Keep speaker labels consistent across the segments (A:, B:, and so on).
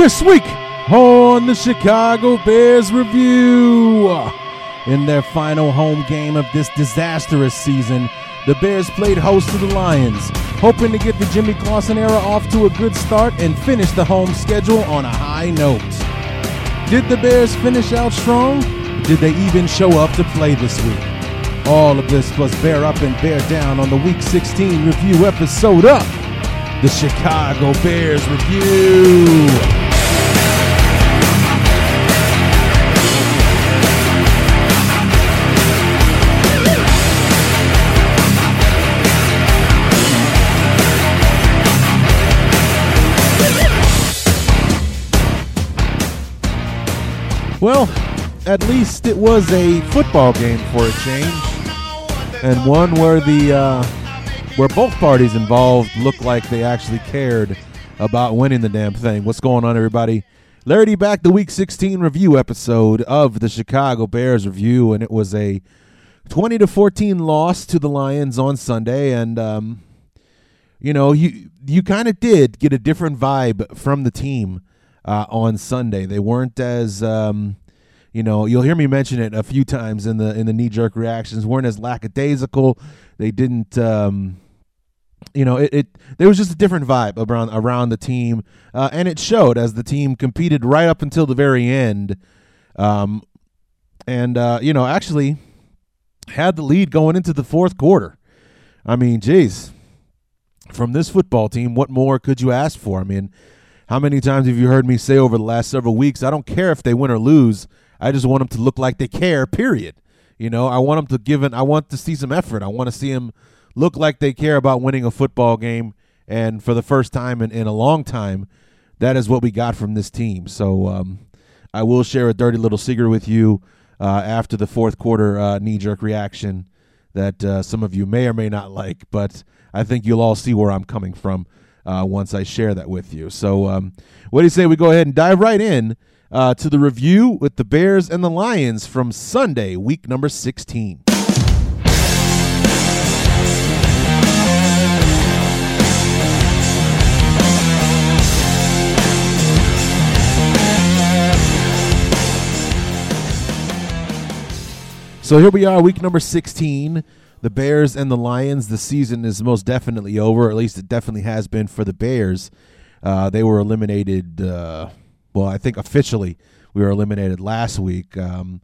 A: This week on the Chicago Bears Review. In their final home game of this disastrous season, the Bears played host to the Lions, hoping to get the Jimmy Clausen era off to a good start and finish the home schedule on a high note. Did the Bears finish out strong? Did they even show up to play this week? All of this plus bear up and bear down on the Week 16 review episode of the Chicago Bears Review. At least it was a football game for a change, and one where the uh, where both parties involved looked like they actually cared about winning the damn thing. What's going on, everybody? Larry D back, the Week 16 review episode of the Chicago Bears review, and it was a 20 to 14 loss to the Lions on Sunday, and um, you know you you kind of did get a different vibe from the team uh, on Sunday. They weren't as um, you know you'll hear me mention it a few times in the in the knee jerk reactions. weren't as lackadaisical. They didn't. Um, you know, it, it there was just a different vibe around around the team, uh, and it showed as the team competed right up until the very end, um, and uh, you know actually had the lead going into the fourth quarter. I mean, geez, from this football team, what more could you ask for? I mean, how many times have you heard me say over the last several weeks? I don't care if they win or lose. I just want them to look like they care. Period. You know, I want them to give it. I want to see some effort. I want to see them look like they care about winning a football game. And for the first time in, in a long time, that is what we got from this team. So um, I will share a dirty little secret with you uh, after the fourth quarter uh, knee jerk reaction that uh, some of you may or may not like, but I think you'll all see where I'm coming from uh, once I share that with you. So, um, what do you say we go ahead and dive right in uh, to the review with the Bears and the Lions from Sunday, week number 16? So here we are, week number 16. The Bears and the Lions. The season is most definitely over, at least it definitely has been for the Bears. Uh, they were eliminated. Uh, well, I think officially we were eliminated last week, um,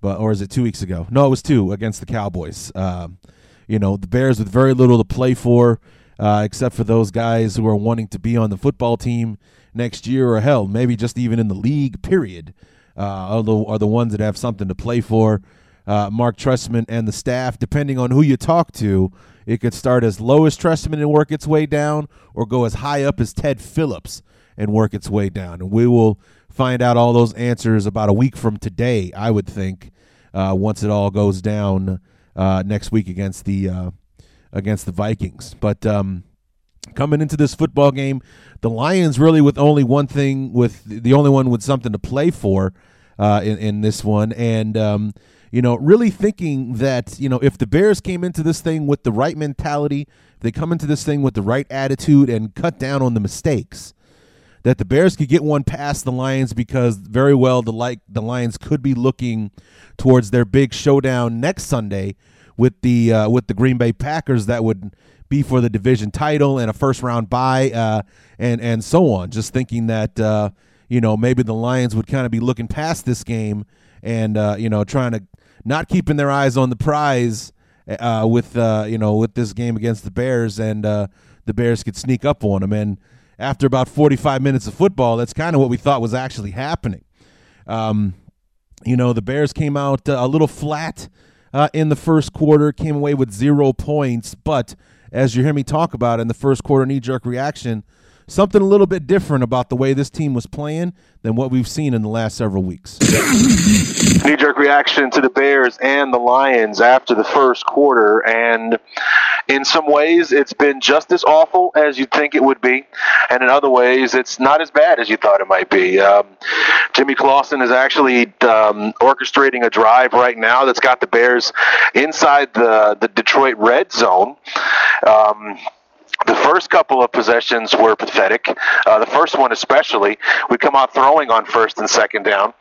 A: but or is it two weeks ago? No, it was two against the Cowboys. Um, you know, the Bears with very little to play for, uh, except for those guys who are wanting to be on the football team next year, or hell, maybe just even in the league. Period. Uh, are the are the ones that have something to play for uh, Marc Trestman and the staff, depending on who you talk to, it could start as low as Trestman and work its way down, or go as high up as Ted Phillips and work its way down. And we will find out all those answers about a week from today, I would think, uh, once it all goes down uh, next week against the uh, against the Vikings. But um, coming into this football game, the Lions really with only one thing, with the only one with something to play for uh, in in this one, and um, you know, really thinking that, you know, if the Bears came into this thing with the right mentality, they come into this thing with the right attitude and cut down on the mistakes, that the Bears could get one past the Lions because very well the like the Lions could be looking towards their big showdown next Sunday with the uh, with the Green Bay Packers that would be for the division title and a first round bye uh, and and so on. Just thinking that uh, you know maybe the Lions would kind of be looking past this game and uh, you know trying to not keeping their eyes on the prize uh, with uh, you know with this game against the Bears, and the Bears could sneak up on them. And after about 45 minutes of football, that's kind of what we thought was actually happening. Um, you know, the Bears came out uh, a little flat uh, in the first quarter, came away with zero points, but as you hear me talk about in the first quarter knee jerk reaction, something a little bit different about the way this team was playing than what we've seen in the last several weeks.
B: Knee jerk reaction to the Bears and the Lions after the first quarter. And in some ways, it's been just as awful as you'd think it would be. And in other ways, it's not as bad as you thought it might be. Um, Jimmy Clausen is actually um, orchestrating a drive right now that's got the Bears inside the, the Detroit red zone. Um, the first couple of possessions were pathetic. Uh, the first one, especially, we come out throwing on first and second down.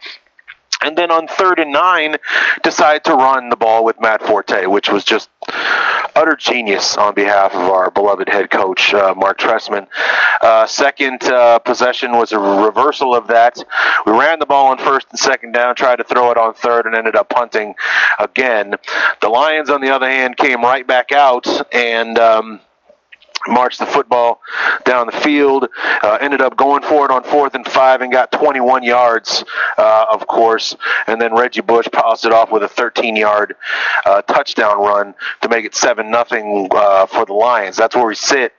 B: And then on third and nine, decide to run the ball with Matt Forte, which was just utter genius on behalf of our beloved head coach, uh, Marc Trestman. Uh, second uh, possession was a reversal of that. We ran the ball on first and second down, tried to throw it on third, and ended up punting again. The Lions, on the other hand, came right back out and. Um, marched the football down the field, uh, ended up going for it on fourth and five and got 21 yards, uh, of course. And then Reggie Bush passed it off with a 13 yard uh, touchdown run to make it 7 nothing uh, for the Lions. That's where we sit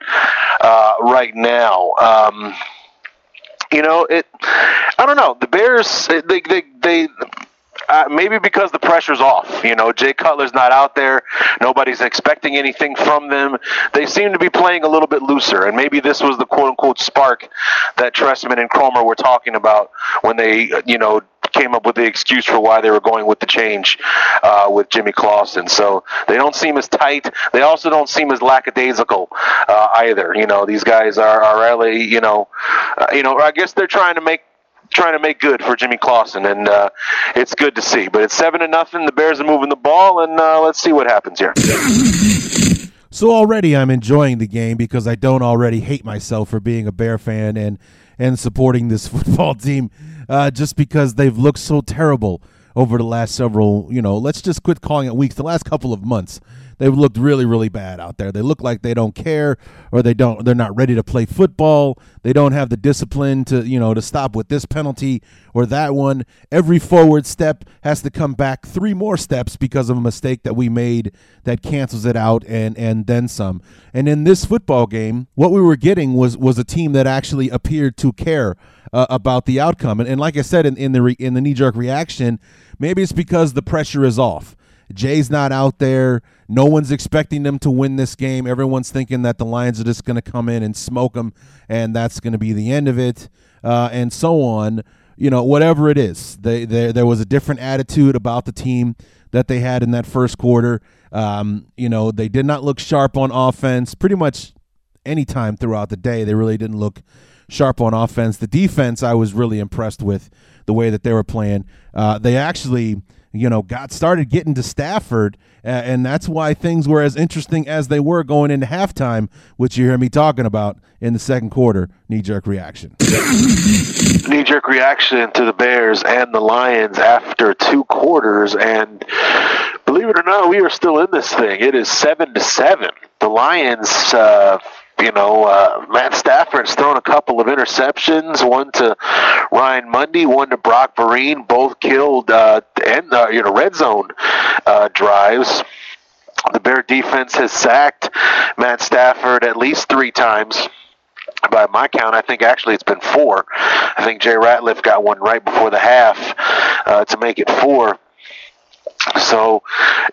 B: uh, right now. Um, you know, it. I don't know. The Bears, they, they, they uh, maybe because the pressure's off. You know, Jay Cutler's not out there. Nobody's expecting anything from them. They seem to be playing a little bit looser, and maybe this was the quote unquote spark that Trestman and Kromer were talking about when they, you know, came up with the excuse for why they were going with the change uh, with Jimmy Clausen. So they don't seem as tight. They also don't seem as lackadaisical uh, either. You know, these guys are, are really, you know, uh, you know. I guess they're trying to make trying to make good for Jimmy Clausen, and uh, it's good to see. But it's seven to nothing. The Bears are moving the ball, and uh, let's see what happens here.
A: So already I'm enjoying the game because I don't already hate myself for being a Bear fan and and supporting this football team uh, just because they've looked so terrible over the last several, you know, let's just quit calling it weeks, the last couple of months they've looked really really bad out there. They look like they don't care or they don't they're not ready to play football. They don't have the discipline to, you know, to stop with this penalty or that one. Every forward step has to come back three more steps because of a mistake that we made that cancels it out and and then some. And in this football game, what we were getting was was a team that actually appeared to care uh, about the outcome. And, and like I said in, in the re, in the knee jerk reaction, maybe it's because the pressure is off. Jay's not out there. No one's expecting them to win this game. Everyone's thinking that the Lions are just going to come in and smoke them, and that's going to be the end of it, uh, and so on. You know, whatever it is, they, they, there was a different attitude about the team that they had in that first quarter. Um, you know, they did not look sharp on offense pretty much any time throughout the day. They really didn't look sharp on offense. The defense, I was really impressed with the way that they were playing. Uh, they actually you know, got started getting to Stafford, uh, and that's why things were as interesting as they were going into halftime, which you hear me talking about in the second quarter. Knee jerk reaction.
B: Knee jerk reaction to the Bears and the Lions after two quarters, and believe it or not, we are still in this thing. It is seven to seven. The Lions. Uh, you know, uh, Matt Stafford's thrown a couple of interceptions, one to Ryan Mundy, one to Brock Vereen, both killed uh, and uh, you know red zone uh, drives. The Bear defense has sacked Matt Stafford at least three times by my count, I think actually it's been four. I think Jay Ratliff got one right before the half uh, to make it four. So,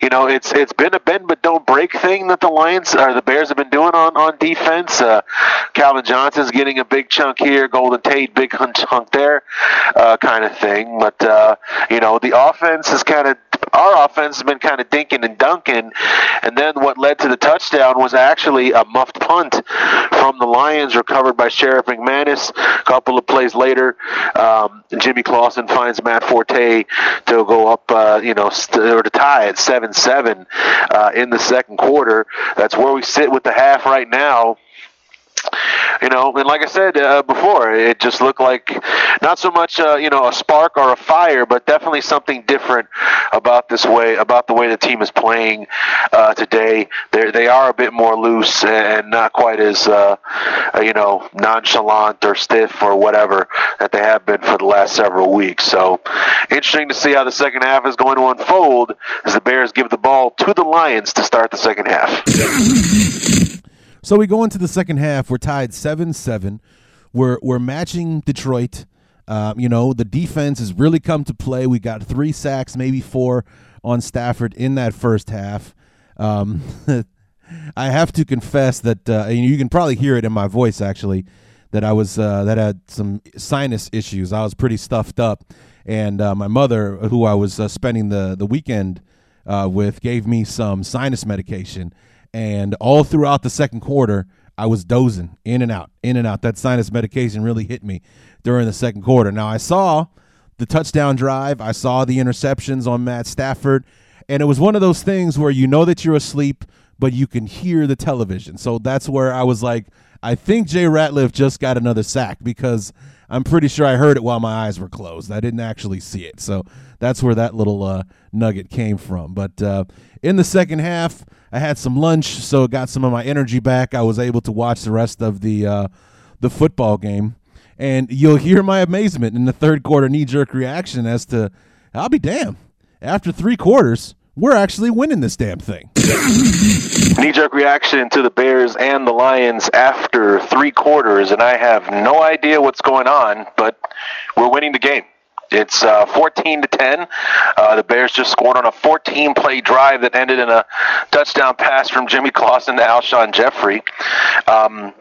B: you know, it's it's been a bend but don't break thing that the Lions or the Bears have been doing on on defense. Uh, Calvin Johnson's getting a big chunk here, Golden Tate big chunk there, uh, kind of thing. But uh, you know, the offense is kind of our offense has been kind of dinking and dunking. And then what led to the touchdown was actually a muffed punt from the Lions, recovered by Sherrick McManus. A couple of plays later, um, Jimmy Clausen finds Matt Forte to go up, uh, you know, st- or to tie at 7 7 uh, in the second quarter. That's where we sit with the half right now you know, and like I said uh, before, it just looked like not so much uh, you know a spark or a fire, but definitely something different about this way about the way the team is playing uh, today. They they are a bit more loose and not quite as uh, uh, you know nonchalant or stiff or whatever that they have been for the last several weeks. So interesting to see how the second half is going to unfold as the Bears give the ball to the Lions to start the second half.
A: So we go into the second half. We're tied 7 7 we're we're matching Detroit. Um, you know, the defense has really come to play. We got three sacks, maybe four on Stafford in that first half. Um, I have to confess that, uh, and you can probably hear it in my voice actually, that I was uh, that had some sinus issues. I was pretty stuffed up, and uh, my mother, who I was uh, spending the the weekend uh, with, gave me some sinus medication, and all throughout the second quarter, I was dozing in and out, in and out. That sinus medication really hit me during the second quarter. Now I saw the touchdown drive, I saw the interceptions on Matt Stafford, and it was one of those things where you know that you're asleep, but you can hear the television. So that's where I was like I think Jay Ratliff just got another sack because I'm pretty sure I heard it while my eyes were closed. I didn't actually see it. So that's where that little uh, nugget came from. But uh, in the second half, I had some lunch, so it got some of my energy back. I was able to watch the rest of the uh, the football game, and you'll hear my amazement in the third quarter knee jerk reaction as to I'll be damned. After three quarters, we're actually winning this damn thing.
B: Knee jerk reaction to the Bears and the Lions after three quarters, and I have no idea what's going on, but we're winning the game. It's uh, 14 to 10. Uh, the Bears just scored on a 14 play drive that ended in a touchdown pass from Jimmy Clausen to Alshon Jeffery. Um,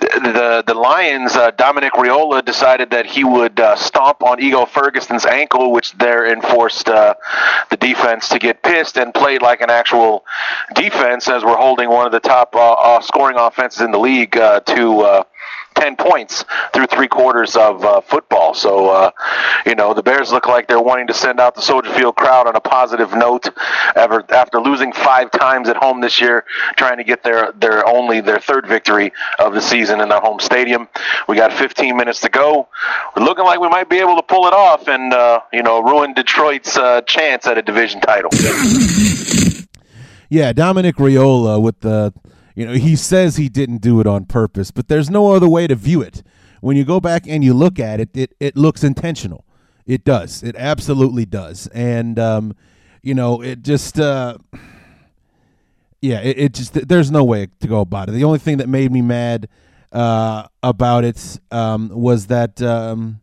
B: the the Lions, uh, Dominic Raiola decided that he would uh, stomp on Ego Ferguson's ankle, which therein forced uh, the defense to get pissed and played like an actual defense, as we're holding one of the top uh, scoring offenses in the league to 10 points through three quarters of uh, football. So, uh, you know, the Bears look like they're wanting to send out the Soldier Field crowd on a positive note ever, after losing five times at home this year, trying to get their, their only their third victory of the season in their home stadium. We got 15 minutes to go. We're looking like we might be able to pull it off and, uh, you know, ruin Detroit's uh, chance at a division title.
A: Yeah, Dominic Raiola with the you know, he says he didn't do it on purpose, but there's no other way to view it. When you go back and you look at it, it, it looks intentional. It does. It absolutely does. And, um, you know, it just, uh, yeah, it, it, just, there's no way to go about it. The only thing that made me mad uh, about it um, was that, um,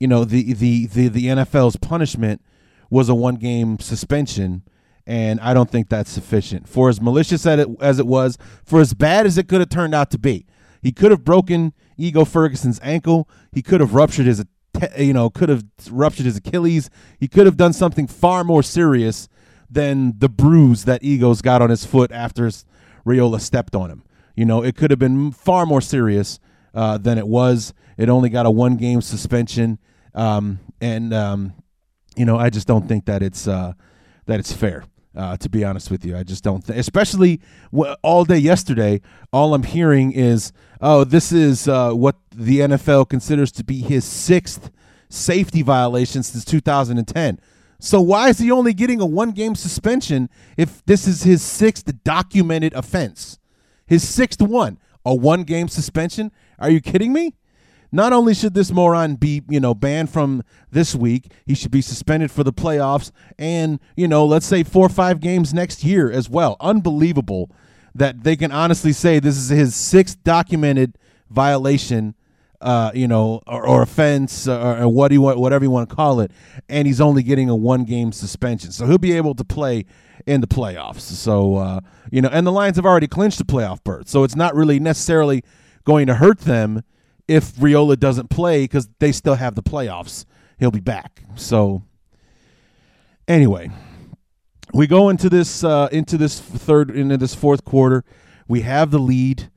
A: you know, the, the, the, the NFL's punishment was a one game suspension and I don't think that's sufficient. For as malicious as it, as it was, for as bad as it could have turned out to be, he could have broken Ego Ferguson's ankle. He could have ruptured his, you know, could have ruptured his Achilles. He could have done something far more serious than the bruise that Ego's got on his foot after Raiola stepped on him. You know, it could have been far more serious uh, than it was. It only got a one game suspension, um, and um, you know, I just don't think that it's uh, that it's fair. Uh, to be honest with you, I just don't. Especially all day yesterday, all I'm hearing is, "Oh, this is uh, what the NFL considers to be his sixth safety violation since 2010." So why is he only getting a one-game suspension if this is his sixth documented offense? His sixth one, a one-game suspension? Are you kidding me? Not only should this moron be, you know, banned from this week, he should be suspended for the playoffs and, you know, let's say four or five games next year as well. Unbelievable that they can honestly say this is his sixth documented violation, uh, you know, or, or offense or, or what you want, whatever you want to call it, and he's only getting a one game suspension. So he'll be able to play in the playoffs. So, uh, you know, and the Lions have already clinched the playoff berth. So it's not really necessarily going to hurt them if Raiola doesn't play because they still have the playoffs. He'll be back. So anyway, we go into this uh, into this third into this fourth quarter. We have the lead.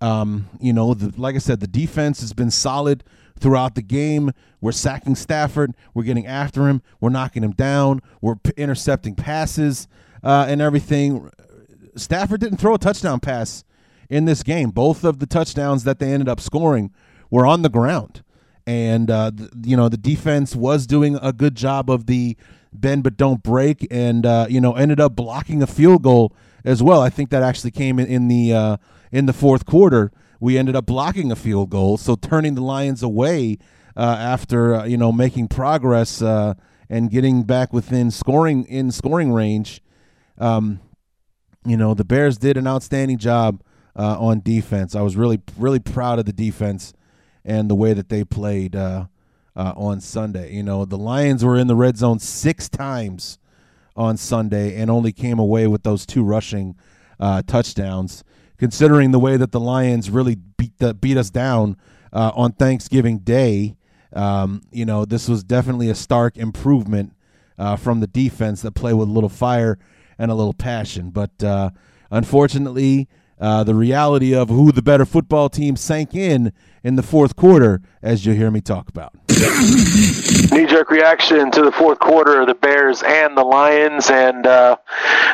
A: Um, you know, the, like I said, the defense has been solid throughout the game. We're sacking Stafford. We're getting after him. We're knocking him down. We're p- intercepting passes uh, and everything. Stafford didn't throw a touchdown pass in this game. Both of the touchdowns that they ended up scoring were on the ground. And, uh, th- you know, the defense was doing a good job of the bend but don't break and, uh, you know, ended up blocking a field goal as well. I think that actually came in, in the uh, in the fourth quarter. We ended up blocking a field goal, so turning the Lions away uh, after, uh, you know, making progress uh, and getting back within scoring in scoring range. Um, you know, the Bears did an outstanding job uh, on defense. I was really, really proud of the defense and the way that they played uh, uh, on Sunday. You know, the Lions were in the red zone six times on Sunday and only came away with those two rushing uh, touchdowns. Considering the way that the Lions really beat the, beat us down uh, on Thanksgiving Day, um, you know this was definitely a stark improvement uh, from the defense that play with a little fire and a little passion. But uh, unfortunately, uh, the reality of who the better football team sank in in the fourth quarter, as you'll hear me talk about.
B: Knee jerk reaction to the fourth quarter of the Bears and the Lions, and uh,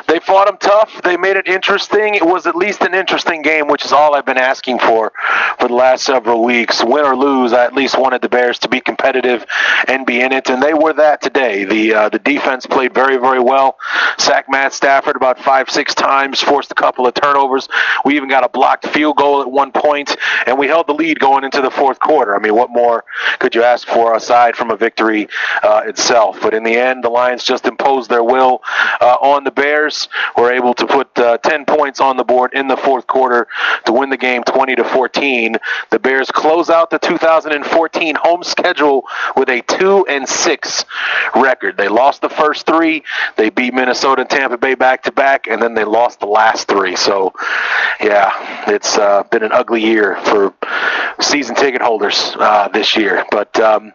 B: they fought them tough. They made it interesting. It was at least an interesting game, which is all I've been asking for for the last several weeks. Win or lose, I at least wanted the Bears to be competitive and be in it, and they were that today. The uh, the defense played very very well. Sacked Matt Stafford about five six times, forced a couple of turnovers. We even got a blocked field goal at one point, and we held the lead going into the fourth quarter. I mean, what more could you ask for aside from a victory uh, itself? But in the end, the Lions just imposed their will uh, on the Bears. Were able to put uh, 10 points on the board in the fourth quarter to win the game 20 to 14. The Bears close out the 2014 home schedule with a two and six record. They lost the first three. They beat Minnesota and Tampa Bay back to back, and then they lost the last three. So, yeah, it's uh, been an ugly year for season ticket holders uh, this year. But um,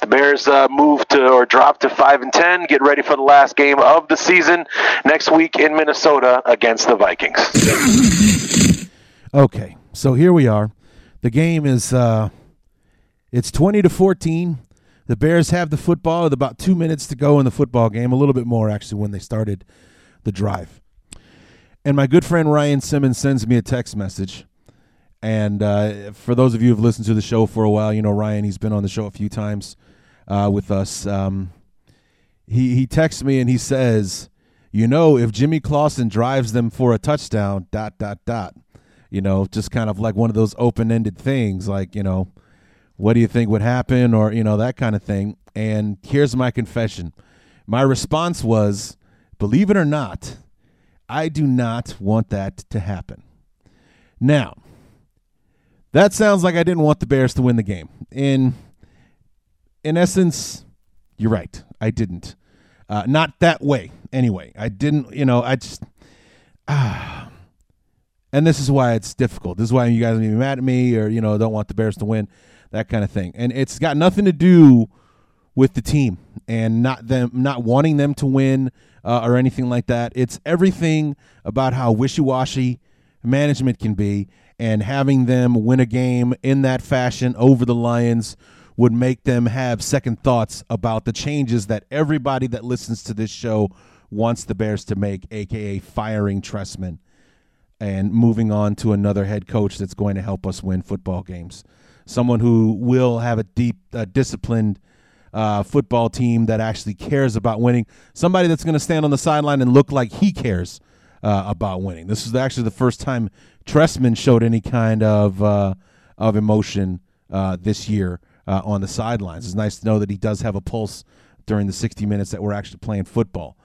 B: the Bears uh, move to or drop to five and ten. Get ready for the last game of the season next week in Minnesota against the Vikings.
A: Okay, so here we are. The game is uh, it's twenty to fourteen. The Bears have the football with about two minutes to go in the football game. A little bit more actually when they started the drive. And my good friend Ryan Simmons sends me a text message. And uh, for those of you who've listened to the show for a while, you know Ryan. He's been on the show a few times uh, with us. Um, he he texts me and he says, "You know, if Jimmy Clausen drives them for a touchdown, dot dot dot." You know, just kind of like one of those open-ended things, like you know, what do you think would happen, or you know that kind of thing. And here's my confession: my response was, "Believe it or not, I do not want that to happen." Now that sounds like I didn't want the Bears to win the game. In in essence, you're right. I didn't. Uh, not that way. Anyway, I didn't. You know, I just. Ah. And this is why it's difficult. This is why you guys are mad at me, or you know, don't want the Bears to win, that kind of thing. And it's got nothing to do with the team and not them, not wanting them to win uh, or anything like that. It's everything about how wishy-washy management can be and having them win a game in that fashion over the Lions would make them have second thoughts about the changes that everybody that listens to this show wants the Bears to make, aka firing Trestman and moving on to another head coach that's going to help us win football games. Someone who will have a deep, uh, disciplined uh, football team that actually cares about winning. Somebody that's going to stand on the sideline and look like he cares uh, about winning. This is actually the first time Trestman showed any kind of uh, of emotion uh, this year uh, on the sidelines. It's nice to know that he does have a pulse during the 60 minutes that we're actually playing football.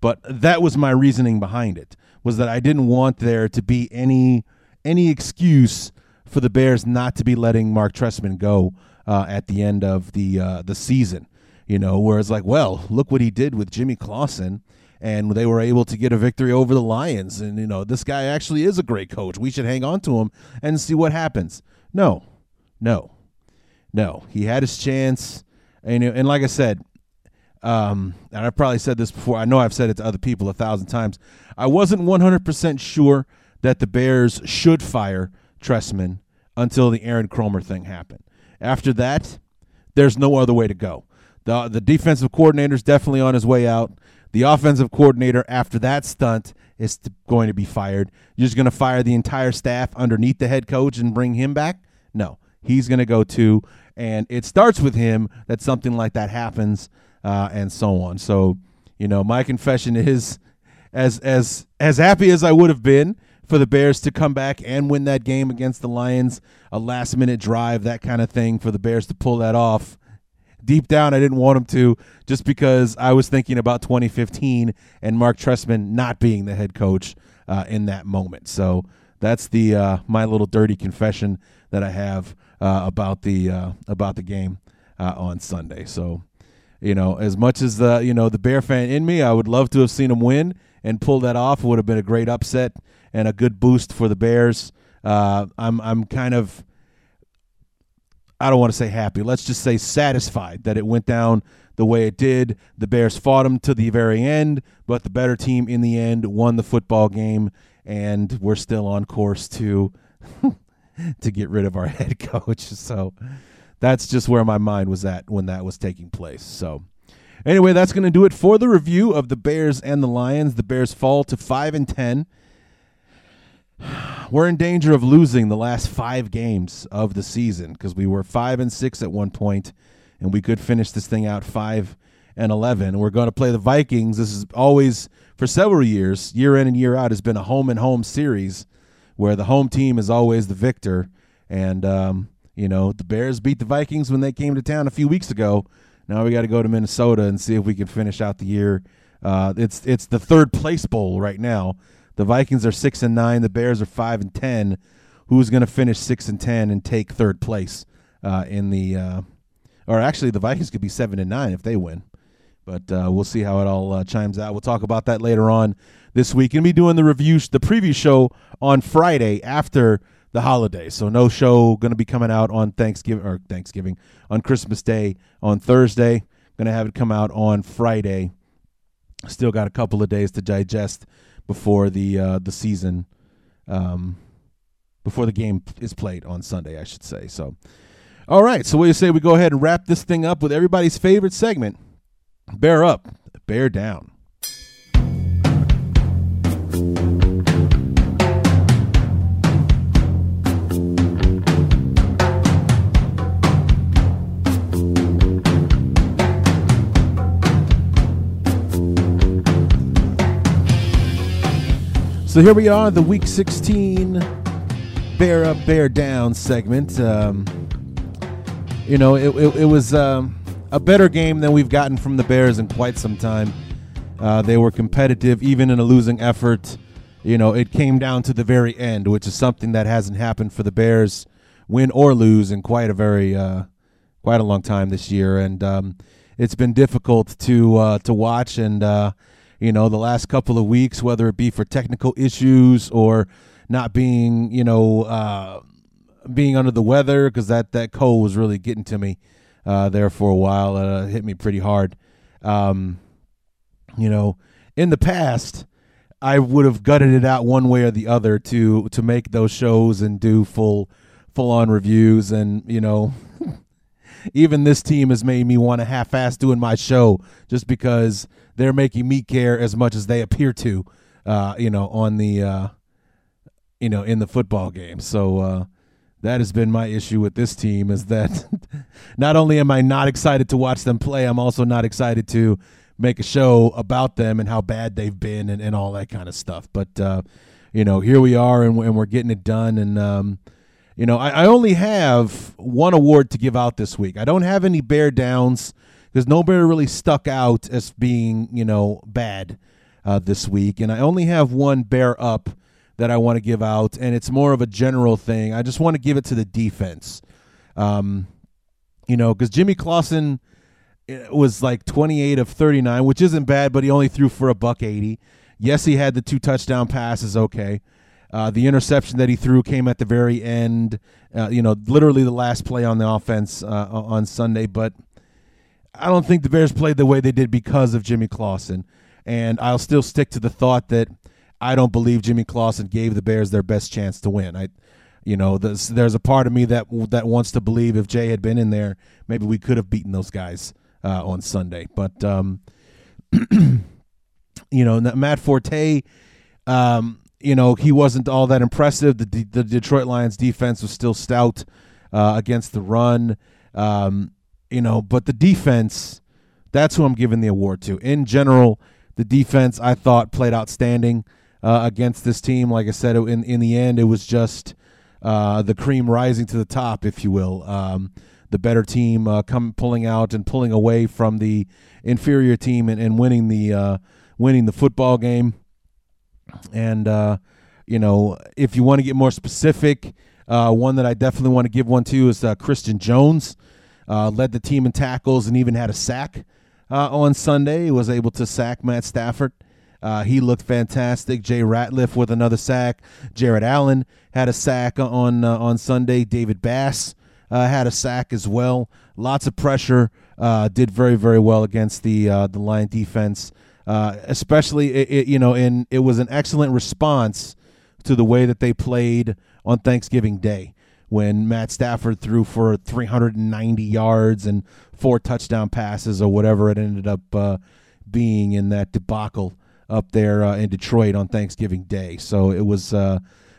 A: But that was my reasoning behind it was that I didn't want there to be any any excuse for the Bears not to be letting Mark Trestman go uh, at the end of the uh, the season. You know, where it's like, well, look what he did with Jimmy Clausen and they were able to get a victory over the Lions. And you know, this guy actually is a great coach. We should hang on to him and see what happens. No, no, no. He had his chance, and and like I said, um, and I've probably said this before. I know I've said it to other people a thousand times. I wasn't 100% sure that the Bears should fire Trestman until the Aaron Kromer thing happened. After that, there's no other way to go. The the defensive coordinator is definitely on his way out. The offensive coordinator after that stunt is going to be fired. You're just going to fire the entire staff underneath the head coach and bring him back? No, he's going to go too. And it starts with him that something like that happens, uh, and so on. So, you know, my confession is, as as as happy as I would have been for the Bears to come back and win that game against the Lions, a last minute drive, that kind of thing, for the Bears to pull that off deep down, I didn't want him to, just because I was thinking about 2015 and Mark Trestman not being the head coach uh, in that moment. So that's the uh, my little dirty confession that I have uh, about the uh, about the game uh, on Sunday. So, you know, as much as the you know the Bear fan in me, I would love to have seen him win and pull that off. It would have been a great upset and a good boost for the Bears. Uh, I'm I'm kind of I don't want to say happy. Let's just say satisfied that it went down the way it did. The Bears fought them to the very end, but the better team in the end won the football game, and we're still on course to to get rid of our head coach. So that's just where my mind was at when that was taking place. So anyway, that's going to do it for the review of the Bears and the Lions. The Bears fall to 5 and 10. We're in danger of losing the last 5 games of the season because we were 5 and 6 at one point and we could finish this thing out 5 and 11. We're going to play the Vikings. This is always for several years, year in and year out has been a home and home series where the home team is always the victor and um, you know, the Bears beat the Vikings when they came to town a few weeks ago. Now we got to go to Minnesota and see if we can finish out the year. Uh, it's it's the third place bowl right now. The Vikings are six and nine. The Bears are five and ten. Who's going to finish six and ten and take third place uh, in the? Uh, or actually, the Vikings could be seven and nine if they win. But uh, we'll see how it all uh, chimes out. We'll talk about that later on this week, and be doing the review, the preview show on Friday after the holiday. So no show to be coming out on Thanksgiving or Thanksgiving on Christmas Day on Thursday. To have it come out on Friday. Still got a couple of days to digest before the uh, the season, um, before the game is played on Sunday, I should say. So, all right. So what do you say we go ahead and wrap this thing up with everybody's favorite segment? Bear up, bear down. So here we are, the Week 16 Bear Up, Bear Down segment. Um, you know, it, it, it was um, a better game than we've gotten from the Bears in quite some time. Uh, they were competitive, even in a losing effort. You know, it came down to the very end, which is something that hasn't happened for the Bears, win or lose, in quite a very, uh, quite a long time this year. And um, it's been difficult to uh, to watch and uh, you know, the last couple of weeks, whether it be for technical issues or not being, you know, uh, being under the weather, because that, that cold was really getting to me uh, there for a while. Uh, hit me pretty hard. Um, you know, in the past, I would have gutted it out one way or the other to to make those shows and do full full on reviews and you know even this team has made me want to half ass doing my show just because they're making me care as much as they appear to, uh, you know, on the, uh, you know, in the football game. So uh, that has been my issue with this team is that not only am I not excited to watch them play, I'm also not excited to make a show about them and how bad they've been and, and all that kind of stuff. But uh, you know, here we are and, and we're getting it done. And um, you know, I, I only have one award to give out this week. I don't have any bear downs because nobody really stuck out as being you know bad uh, this week, and I only have one bear up that I want to give out, and it's more of a general thing. I just want to give it to the defense, um, you know, because Jimmy Clausen eh, was like 28 of 39, which isn't bad, but he only threw for a buck 80. Yes, he had the two touchdown passes, okay. Uh, the interception that he threw came at the very end, uh, you know, literally the last play on the offense uh, on Sunday, but I don't think the Bears played the way they did because of Jimmy Clausen. And I'll still stick to the thought that I don't believe Jimmy Clausen gave the Bears their best chance to win. I, you know, there's, there's a part of me that that wants to believe if Jay had been in there, maybe we could have beaten those guys uh, on Sunday. But um, you know, Matt Forte, um, you know, he wasn't all that impressive. The the Detroit Lions defense was still stout uh, against the run. Um, you know, but the defense, that's who I'm giving the award to. In general, the defense I thought played outstanding uh, against this team. Like I said, in in the end, it was just uh, the cream rising to the top, if you will. Um, the better team uh, come pulling out and pulling away from the inferior team and, and winning the uh, winning the football game. And uh, you know, if you want to get more specific, Uh, one that I definitely want to give one to is uh, Christian Jones. Uh, led the team in tackles and even had a sack uh, on Sunday. He was able to sack Matt Stafford. Uh, he looked fantastic. Jay Ratliff with another sack. Jared Allen had a sack on on Sunday. David Bass had a sack as well. Lots of pressure. Did very very well against the the Lion defense. Uh, especially, it, it, you know, and it was an excellent response to the way that they played on Thanksgiving Day when Matt Stafford threw for 390 yards and four touchdown passes or whatever it ended up being in that debacle up there uh, in Detroit on Thanksgiving Day. So it was uh,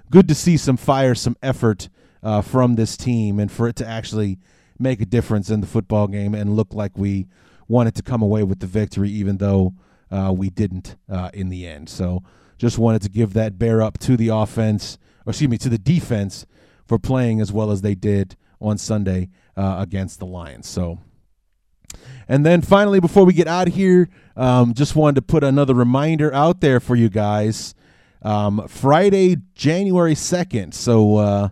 A: good to see some fire, some effort uh, from this team, and for it to actually make a difference in the football game and look like we wanted to come away with the victory, even though uh, we didn't uh, in the end. So just wanted to give that bear up to the offense, or excuse me, to the defense for playing as well as they did on Sunday uh, against the Lions. So and then finally, before we get out of here, um, just wanted to put another reminder out there for you guys. Um, Friday, January 2nd. So uh,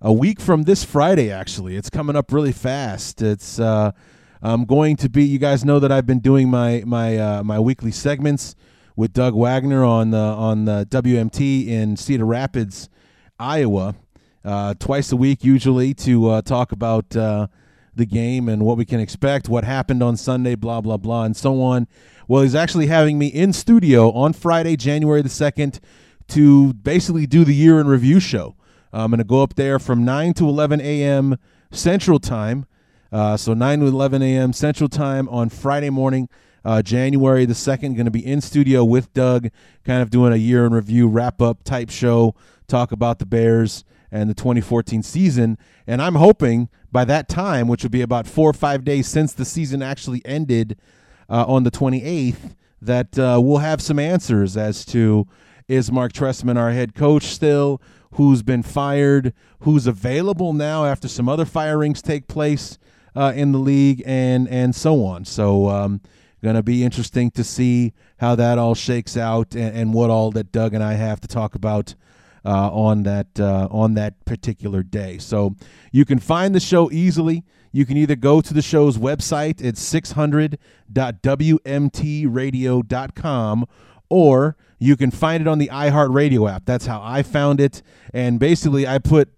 A: a week from this Friday, actually. It's coming up really fast. It's uh, I'm going to be. You guys know that I've been doing my my uh, my weekly segments with Doug Wagner on the on the WMT in Cedar Rapids, Iowa, uh, twice a week usually to uh, talk about uh, the game and what we can expect, what happened on Sunday, blah, blah, blah, and so on. Well, he's actually having me in studio on Friday, January the 2nd, to basically do the year in review show. I'm going to go up there from 9 to 11 a.m. Central Time. Uh, so 9 to 11 a.m. Central Time on Friday morning, uh, January the 2nd. Going to be in studio with Doug, kind of doing a year in review wrap up type show, talk about the Bears and the 2014 season. And I'm hoping by that time, which will be about four or five days since the season actually ended uh, on the 28th, that uh, we'll have some answers as to is Mark Trestman our head coach still? Who's been fired? Who's available now after some other firings take place uh, in the league, and and so on. So, um, going to be interesting to see how that all shakes out and, and what all that Doug and I have to talk about uh, on that uh, on that particular day. So you can find the show easily. You can either go to the show's website, it's 600.wmtradio.com, or you can find it on the iHeartRadio app. That's how I found it. And basically, I put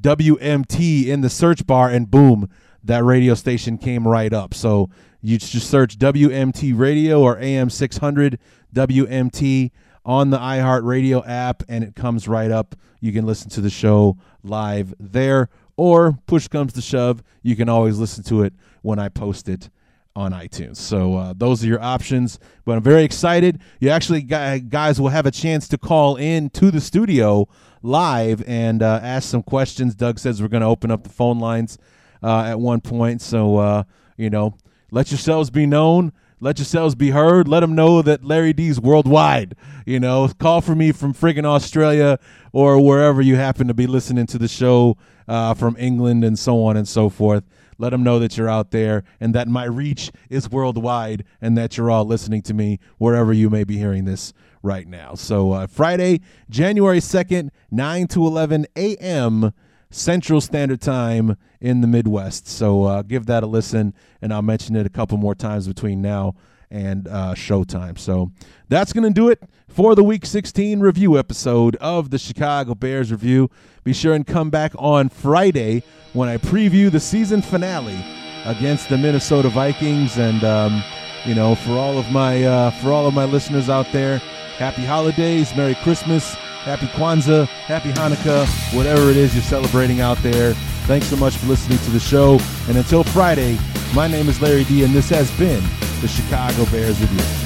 A: WMT in the search bar, and boom, that radio station came right up. So you just search WMT Radio or AM 600 WMT on the iHeartRadio app, and it comes right up. You can listen to the show live there, or push comes to shove, you can always listen to it when I post it on iTunes. So uh, those are your options. But I'm very excited. You actually guys will have a chance to call in to the studio live and uh, ask some questions. Doug says we're going to open up the phone lines uh, at one point. So uh, you know, let yourselves be known. Let yourselves be heard. Let them know that Larry D's worldwide. You know, call for me from friggin' Australia or wherever you happen to be listening to the show uh, from England and so on and so forth. Let them know that you're out there and that my reach is worldwide and that you're all listening to me wherever you may be hearing this right now. So, uh, Friday, January 2nd, 9 to 11 a.m. Central Standard Time in the Midwest. So uh, give that a listen, and I'll mention it a couple more times between now and uh, showtime. So that's going to do it for the Week 16 review episode of the Chicago Bears Review. Be sure and come back on Friday when I preview the season finale against the Minnesota Vikings. And um, you know, for all of my uh, for all of my listeners out there, happy holidays, Merry Christmas Happy Kwanzaa, Happy Hanukkah, whatever it is you're celebrating out there. Thanks so much for listening to the show. And until Friday, my name is Larry D, and this has been the Chicago Bears Review.